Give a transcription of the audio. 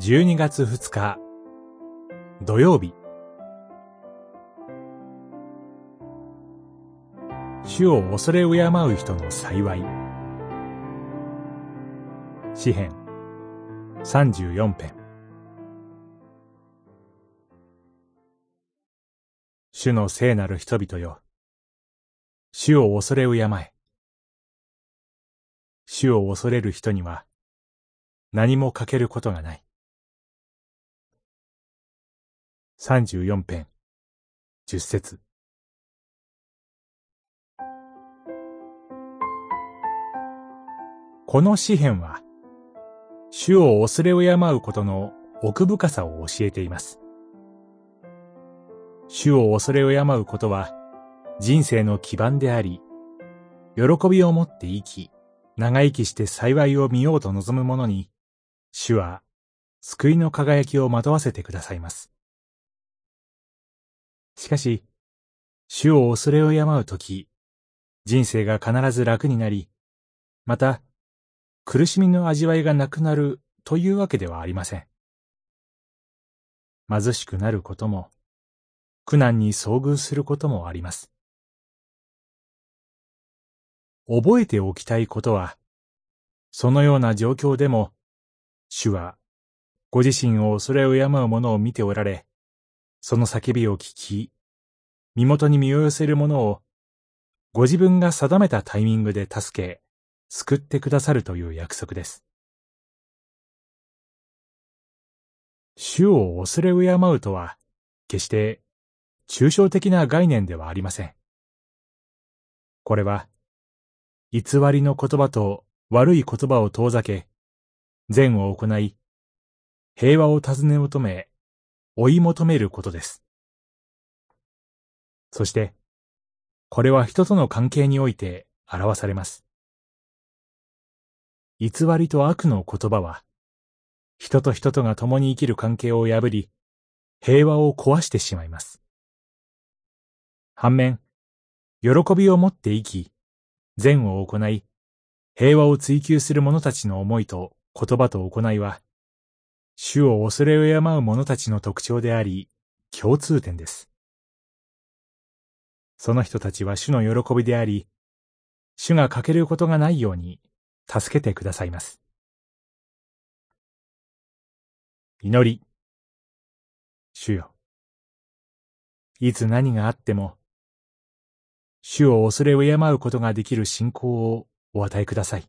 12月2日。土曜日。主を恐れ敬う人の幸い。詩編。34編。主の聖なる人々よ。主を恐れ敬え。主を恐れる人には何も欠けることがない。34編。10節。この詩篇は主を恐れを敬うことの奥深さを教えています。主を恐れを敬うことは人生の基盤であり喜びを持って生き長生きして幸いを見ようと望む者に主は救いの輝きをまとわせてくださいます。しかし、主を恐れを敬うとき、人生が必ず楽になり、また、苦しみの味わいがなくなるというわけではありません。貧しくなることも、苦難に遭遇することもあります。覚えておきたいことは、そのような状況でも、主は、ご自身を恐れを敬う者を見ておられ、その叫びを聞き、身元に身を寄せる者を、ご自分が定めたタイミングで助け、救ってくださるという約束です。主を恐れ敬うとは、決して抽象的な概念ではありません。これは、偽りの言葉と悪い言葉を遠ざけ、善を行い、平和を尋ね求め、追い求めることです。そして、これは人との関係において表されます。偽りと悪の言葉は、人と人とが共に生きる関係を破り、平和を壊してしまいます。反面、喜びを持って生き、善を行い、平和を追求する者たちの思いと言葉と行いは、主を恐れ敬う者たちの特徴であり、共通点です。その人たちは主の喜びであり、主が欠けることがないように助けてくださいます。祈り。主よ。いつ何があっても、主を恐れ敬うことができる信仰をお与えください。